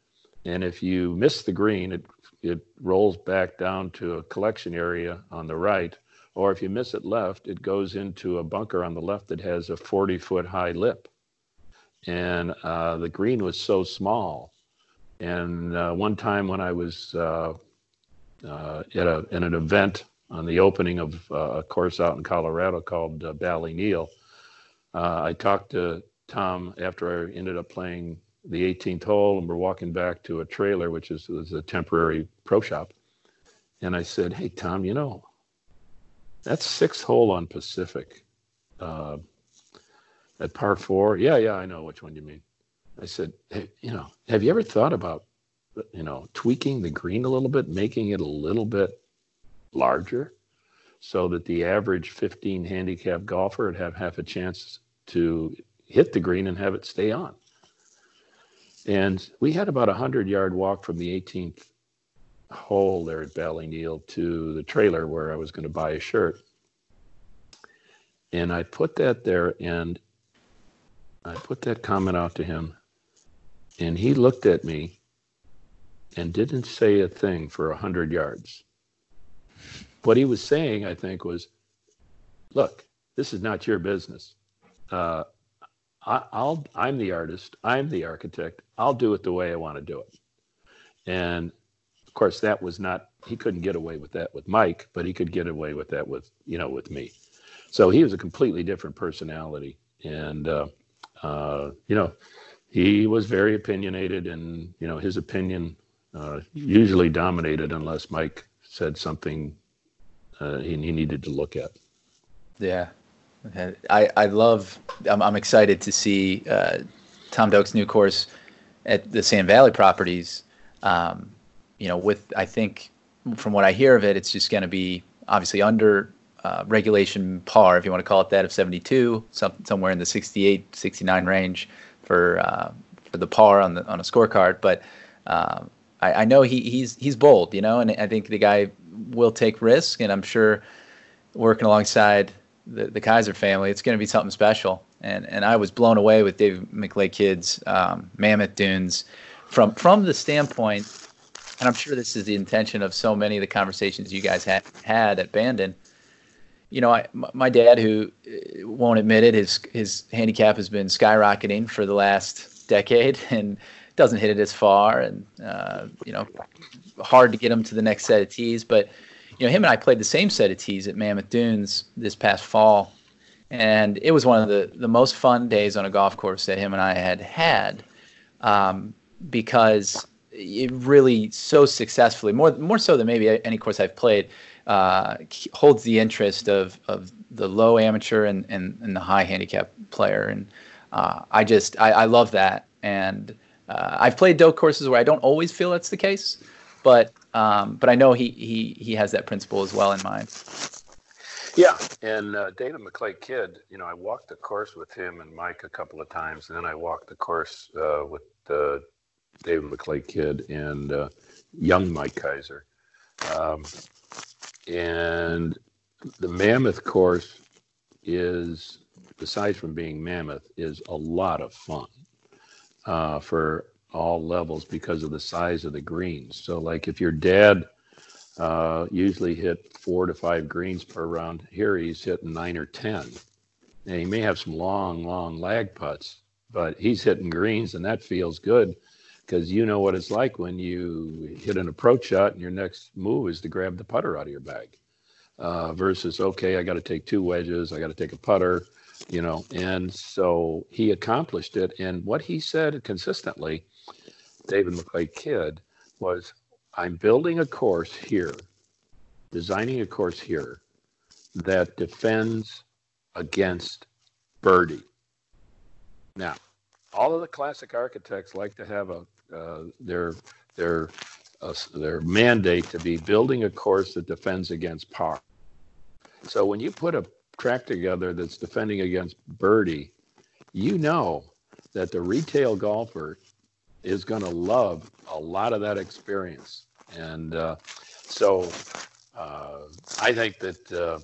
And if you miss the green, it it rolls back down to a collection area on the right. Or if you miss it left, it goes into a bunker on the left that has a 40 foot high lip. And uh, the green was so small. And uh, one time when I was uh, uh at, a, at an event on the opening of uh, a course out in Colorado called uh, Ballyneal, I talked to Tom after I ended up playing the 18th hole and we're walking back to a trailer, which is was a temporary pro shop. And I said, Hey, Tom, you know, that's sixth hole on Pacific uh, at par four. Yeah, yeah, I know which one you mean. I said, hey, you know, have you ever thought about, you know, tweaking the green a little bit, making it a little bit larger so that the average 15 handicap golfer would have half a chance to hit the green and have it stay on? And we had about a hundred yard walk from the 18th hole there at Ballyneal to the trailer where I was going to buy a shirt. And I put that there and I put that comment out to him. And he looked at me and didn't say a thing for a hundred yards. What he was saying, I think, was, look, this is not your business. Uh, I, will I'm the artist. I'm the architect. I'll do it the way I want to do it. And of course, that was not. He couldn't get away with that with Mike, but he could get away with that with you know with me. So he was a completely different personality, and uh, uh, you know, he was very opinionated, and you know, his opinion uh, usually dominated unless Mike said something uh, he, he needed to look at. Yeah, I, I love, I'm, I'm excited to see uh, Tom Doak's new course at the Sand Valley properties. Um, you know, with, I think from what I hear of it, it's just going to be obviously under uh, regulation par, if you want to call it that, of 72, some, somewhere in the 68, 69 range. for uh, for the par on the on a scorecard, but um, I, I, know he, he's he's bold, you know, and I think the guy will take risk, and I'm sure working alongside the, the Keiser family, it's going to be something special. And and I was blown away with David McLay Kidd's um, Mammoth Dunes from from the standpoint, and I'm sure this is the intention of so many of the conversations you guys had had at Bandon. You know, I, my dad, who uh, won't admit it, his his handicap has been skyrocketing for the last decade, and doesn't hit it as far, and uh, you know, hard to get him to the next set of tees. But you know, him and I played the same set of tees at Mammoth Dunes this past fall, and it was one of the the most fun days on a golf course that him and I had had, um, because it really so successfully more more so than maybe any course I've played uh, holds the interest of of the low amateur and and, and the high handicap player. And uh, I just I, I love that. And uh, I've played Doak courses where I don't always feel that's the case but um, but I know he he he has that principle as well in mind. Yeah, and uh, David McLay Kidd, you know, I walked the course with him and Mike a couple of times, and then I walked the course uh, with uh, David McLay Kidd and uh, young Mike Keiser. Um, and the Mammoth course is, besides from being Mammoth, is a lot of fun uh, for all levels because of the size of the greens. So, like if your dad uh, usually hit four to five greens per round, here he's hitting nine or 10. And he may have some long, long lag putts, but he's hitting greens, and that feels good because you know what it's like when you hit an approach shot and your next move is to grab the putter out of your bag uh, versus, okay, I got to take two wedges, I got to take a putter, you know. And so he accomplished it. And what he said consistently David McLay Kidd was I'm building a course here, designing a course here that defends against birdie. Now, all of the classic architects like to have a uh, their their uh, their mandate to be building a course that defends against par. So when you put a track together that's defending against birdie, you know that the retail golfer is going to love a lot of that experience. And uh, so uh, I think that uh,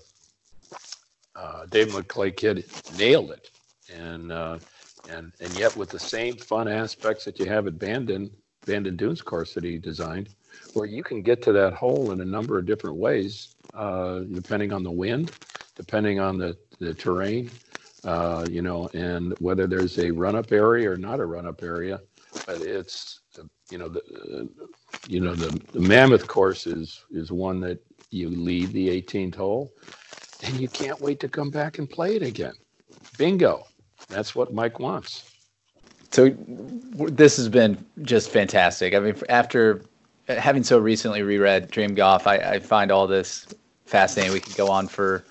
uh David McLay Kidd nailed it. And, uh, and, and yet, with the same fun aspects that you have at Bandon, Bandon Dunes course that he designed, where you can get to that hole in a number of different ways, uh, depending on the wind, depending on the, the terrain, uh, you know, and whether there's a run up area or not a run up area but it's you know the you know the, the mammoth course is is one that you leave the 18th hole and you can't wait to come back and play it again. Bingo. That's what mike wants. So this has been just fantastic. I mean after having so recently reread dream golf i, I find all this fascinating. We could go on for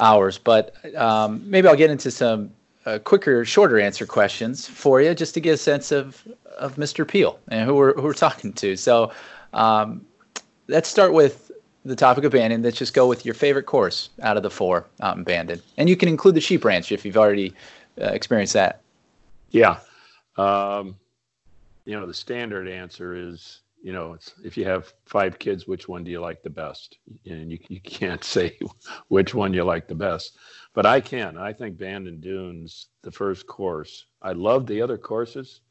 hours but um, maybe i'll get into some uh, quicker, shorter answer questions for you, just to get a sense of of Mr. Peele and who we're who we're talking to. So, um, let's start with the topic of Bandon. Let's just go with your favorite course out of the four out in Bandon, and you can include the Sheep Ranch if you've already uh, experienced that. Yeah, um, you know the standard answer is you know if you have five kids, which one do you like the best? And you you can't say which one you like the best but I can. I think Bandon Dunes, the first course, I love the other courses,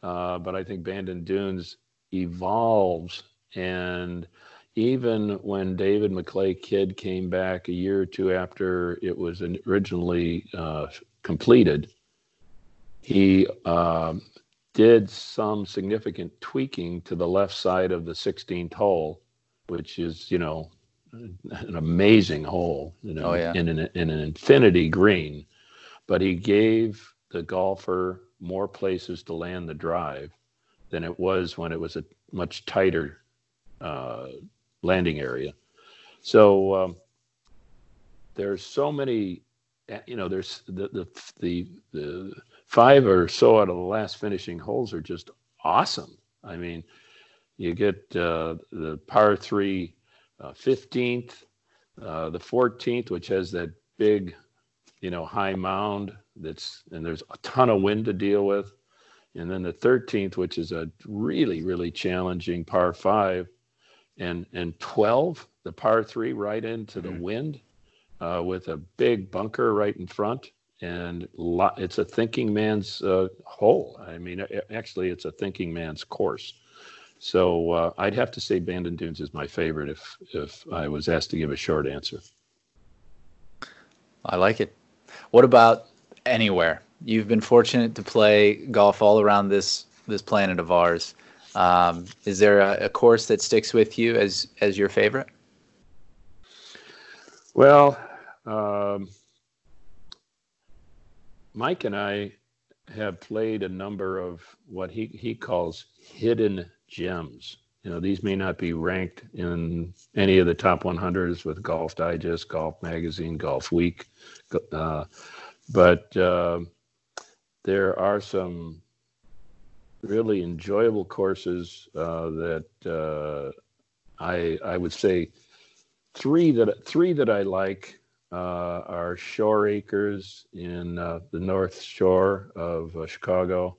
uh, but I think Bandon Dunes evolves. And even when David McLay Kidd came back a year or two after it was originally uh, completed, he uh, did some significant tweaking to the left side of the 16th hole, which is, you know, an amazing hole, you know, oh, yeah. in, an, in an infinity green, but he gave the golfer more places to land the drive than it was when it was a much tighter uh, landing area. So um, there's so many, you know, there's the, the the the five or so out of the last finishing holes are just awesome. I mean, you get uh, the par three uh, 15th, uh, the 14th, which has that big, you know, high mound that's and there's a ton of wind to deal with. And then the 13th, which is a really, really challenging par five, and and 12, the par three, right into the mm-hmm. wind, uh, with a big bunker right in front, and it's a thinking man's uh, hole. I mean, actually, it's a thinking man's course. So uh, I'd have to say Bandon Dunes is my favorite if if I was asked to give a short answer. I like it. What about anywhere? You've been fortunate to play golf all around this this planet of ours. Um, is there a, a, course that sticks with you as as your favorite? Well, um, Mike and I have played a number of what he, he calls hidden gems. You know, these may not be ranked in any of the top 100s with Golf Digest, Golf Magazine, Golf Week, uh, but uh, there are some really enjoyable courses uh, that uh, I I would say three that three that I like uh, are Shore Acres in uh, the North Shore of uh, Chicago.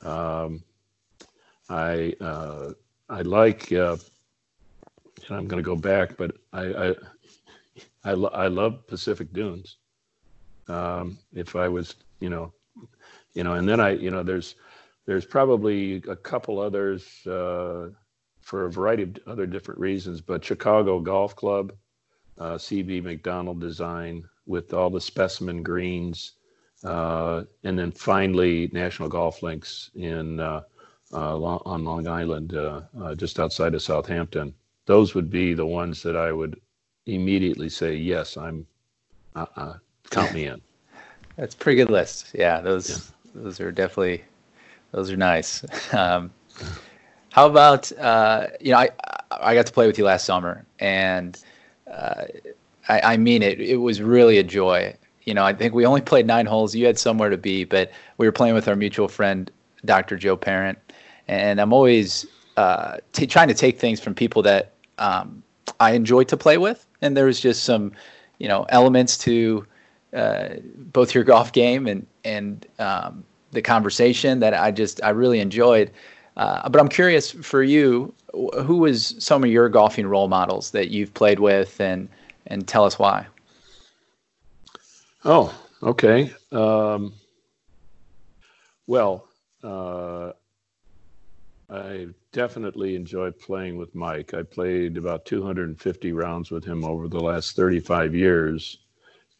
Um, I uh, I like, uh, and I'm going to go back, but I I I, lo- I love Pacific Dunes. Um, if I was, you know, you know, and then I, you know, there's there's probably a couple others uh, for a variety of other different reasons, but Chicago Golf Club uh, CB Macdonald design with all the specimen greens. Uh, and then finally, National Golf Links in uh, uh on Long Island, uh, uh, just outside of Southampton. Those would be the ones that I would immediately say, yes, I'm. count me in. That's a pretty good list. Yeah, those yeah. those are definitely those are nice. Um, how about you know I I got to play with you last summer and I, I mean it. It was really a joy. You know, I think we only played nine holes. You had somewhere to be, but we were playing with our mutual friend, Dr. Joe Parent, and I'm always uh, t- trying to take things from people that um, I enjoy to play with. And there was just some, you know, elements to uh, both your golf game and and um, the conversation that I just I really enjoyed. Uh, but I'm curious for you, who was some of your golfing role models that you've played with, and and tell us why. Oh, okay. Um, well, uh, I definitely enjoy playing with Mike. I played about 250 rounds with him over the last 35 years.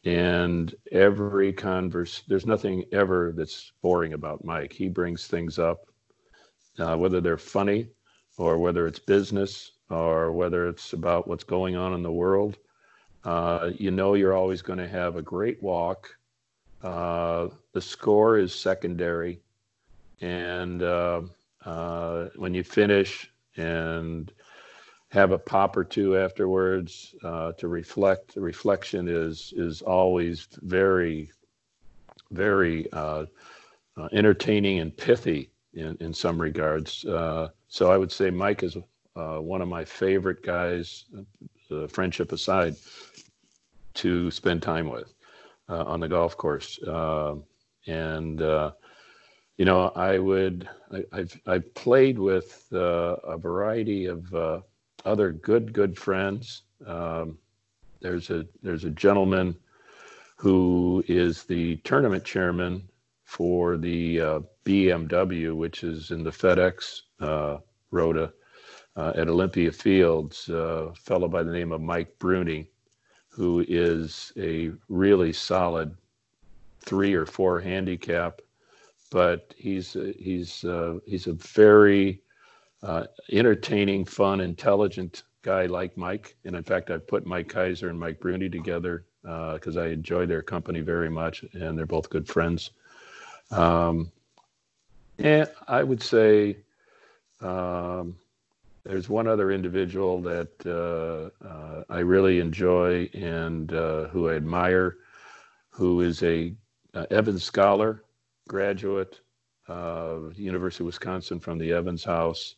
And every converse, there's nothing ever that's boring about Mike. He brings things up, uh, whether they're funny or whether it's business or whether it's about what's going on in the world, uh, you know you're always going to have a great walk. Uh, the score is secondary. And uh, uh when you finish and have a pop or two afterwards uh, to reflect, the reflection is, is always very, very entertaining and pithy in, in some regards. So I would say Mike is uh, one of my favorite guys, uh, friendship aside, to spend time with uh, on the golf course. Um, and uh, you know, I would I, have I've played with uh, a variety of uh, other good good friends. Um, there's a there's a gentleman who is the tournament chairman for the uh, BMW, which is in the FedEx uh, Rota uh, at Olympia Fields, a fellow by the name of Mike Bruni, who is a really solid three or four handicap, but he's he's uh, he's a very uh, entertaining, fun, intelligent guy like Mike. And in fact, I put Mike Keiser and Mike Bruni together because uh, I enjoy their company very much, and they're both good friends. Um, and I would say um, there's one other individual that uh, uh, I really enjoy and uh, who I admire, who is a uh, Evans Scholar graduate of the University of Wisconsin from the Evans House,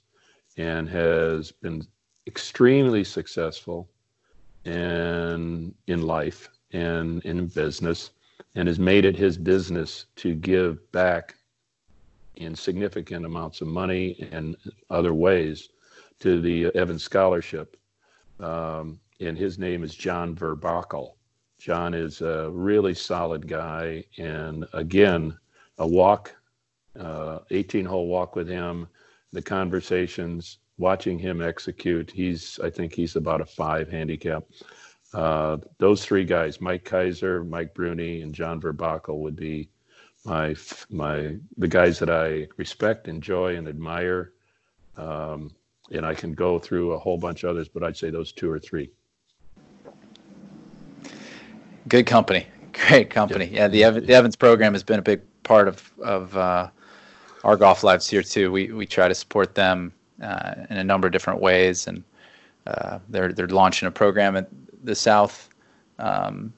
and has been extremely successful in in life and in business. And has made it his business to give back in significant amounts of money and other ways to the Evans Scholarship. Um, and his name is John Verbakel. John is a really solid guy, and again, a walk, uh, 18 hole walk with him, the conversations, watching him execute. He's, I think he's about a five handicap. Uh, those three guys, Mike Keiser, Mike Bruni, and John Verbakel, would be my my the guys that I respect, enjoy, and admire. Um, and I can go through a whole bunch of others, but I'd say those two or three. Good company, great company. Yeah, the, Ev- the Evans program has been a big part of of uh, our golf lives here too. We we try to support them uh, in a number of different ways, and uh, they're they're launching a program at the South um,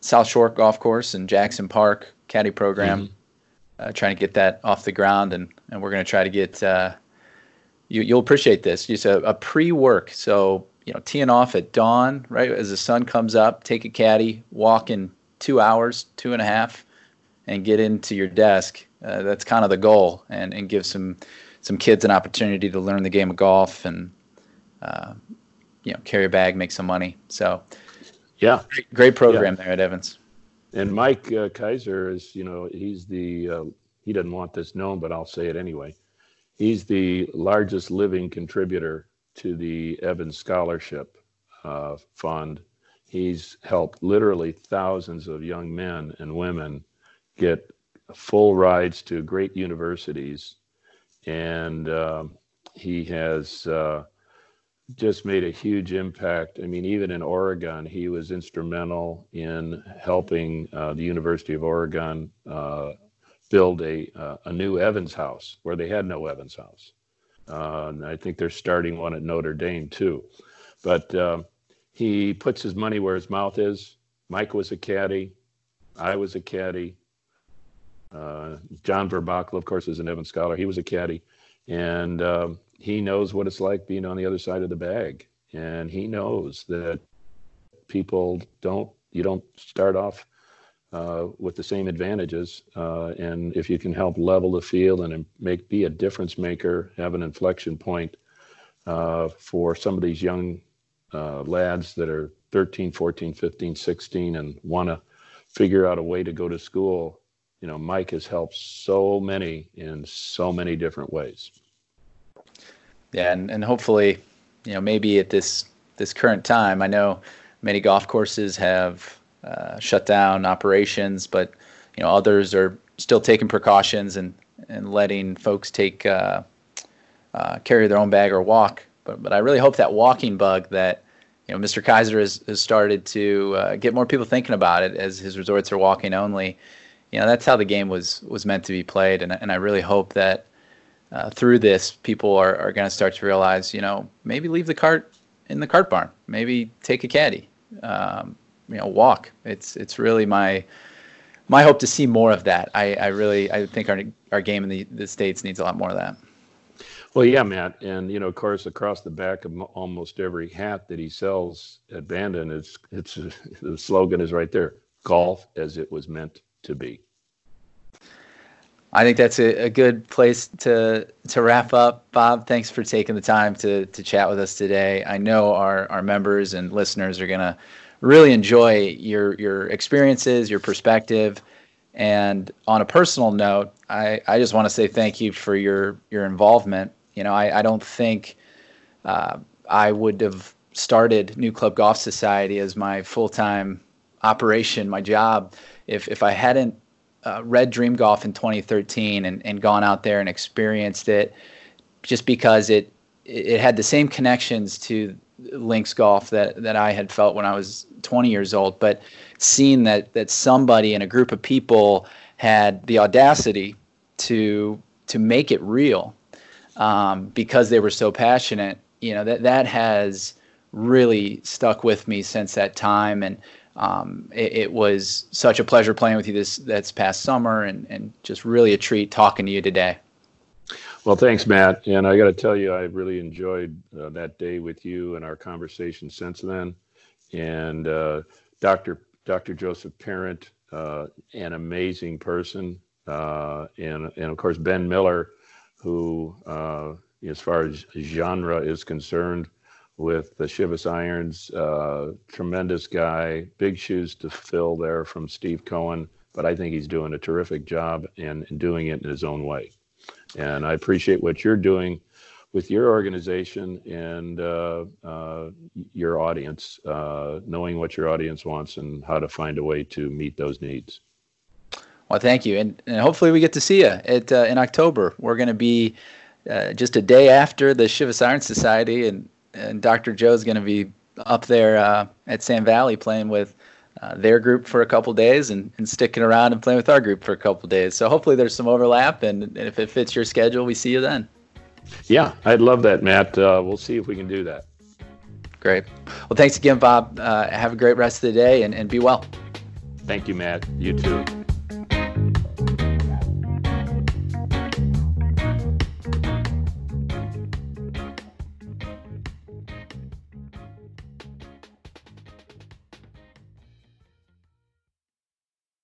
South Shore Golf Course in Jackson Park caddy program, mm-hmm. uh, trying to get that off the ground, and and we're going to try to get. Uh, you you'll appreciate this. Just a, a pre-work, so you know, teeing off at dawn, right as the sun comes up, take a caddy, walk in two hours, two and a half, and get into your desk. Uh, that's kind of the goal, and and give some some kids an opportunity to learn the game of golf and uh, you know carry a bag, make some money. So yeah, great, great program yeah. there at Evans. And Mike uh, Keiser is, you know, he's the uh, he doesn't want this known, but I'll say it anyway. He's the largest living contributor to the Evans Scholarship uh, Fund. He's helped literally thousands of young men and women get full rides to great universities, and uh, he has uh, just made a huge impact. I mean, even in Oregon, he was instrumental in helping uh, the University of Oregon uh, build a uh, a new Evans House where they had no Evans House. Uh, I think they're starting one at Notre Dame too. But uh, he puts his money where his mouth is. Mike was a caddy. I was a caddy. Uh, John Verbakel, of course, is an Evans scholar. He was a caddy. And um, he knows what it's like being on the other side of the bag, and he knows that people don't. You don't start off uh, with the same advantages, uh, and if you can help level the field and make be a difference maker, have an inflection point uh, for some of these young uh, lads that are 13, 14, 15, 16, and want to figure out a way to go to school. You know, Mike has helped so many in so many different ways yeah, and, and hopefully, you know, maybe at this this current time, I know many golf courses have uh, shut down operations, but you know others are still taking precautions and and letting folks take uh, uh, carry their own bag or walk. But but I really hope that walking bug that you know Mr. Keiser has, has started to uh, get more people thinking about it as his resorts are walking only. You know that's how the game was was meant to be played, and and I really hope that uh, through this, people are, are going to start to realize, you know, maybe leave the cart in the cart barn, maybe take a caddy, um, you know, walk. It's it's really my my hope to see more of that. I, I really I think our our game in the, the states needs a lot more of that. Well, yeah, Matt, and you know, of course, across the back of almost every hat that he sells at Bandon, it's it's the slogan is right there: "Golf as it was meant to be." I think that's a, a, good place to to wrap up. Bob, thanks for taking the time to to chat with us today. I know our our members and listeners are gonna really enjoy your your experiences, your perspective, and on a personal note, I I just want to say thank you for your your involvement. You know, I I don't think uh, I would have started NewClub Golf Society as my full time operation, my job, if if I hadn't uh, read Dream Golf in 2013 and, and gone out there and experienced it just because it it had the same connections to links golf that, that I had felt when I was 20 years old, but seeing that that somebody and a group of people had the audacity to to make it real um, because they were so passionate, you know that that has really stuck with me since that time. And um, it, it, was such a pleasure playing with you this past summer, and and just really a treat talking to you today. Well, thanks, Matt. And I got to tell you, I really enjoyed uh, that day with you and our conversation since then. And uh, Dr. Dr. Joseph Parent, uh, an amazing person, uh, and and of course Ben Miller, who uh, as far as genre is concerned, with the Shivas Irons, uh, tremendous guy, big shoes to fill there from Steve Cohen, but I think he's doing a terrific job and, doing it in his own way. And I appreciate what you're doing with your organization and uh, uh, your audience, uh, knowing what your audience wants and how to find a way to meet those needs. Well, thank you, and, and hopefully we get to see you at, uh, in October. We're going to be uh, just a day after the Shivas Iron Society, and and Dr. Joe's going to be up there uh, at Sand Valley playing with uh, their group for a couple days and, and sticking around and playing with our group for a couple days. So hopefully there's some overlap, and, and, if it fits your schedule, we see you then. Yeah, I'd love that, Matt. Uh, we'll see if we can do that. Great. Well, thanks again, Bob. Uh, have a great rest of the day and, and be well. Thank you, Matt. You too.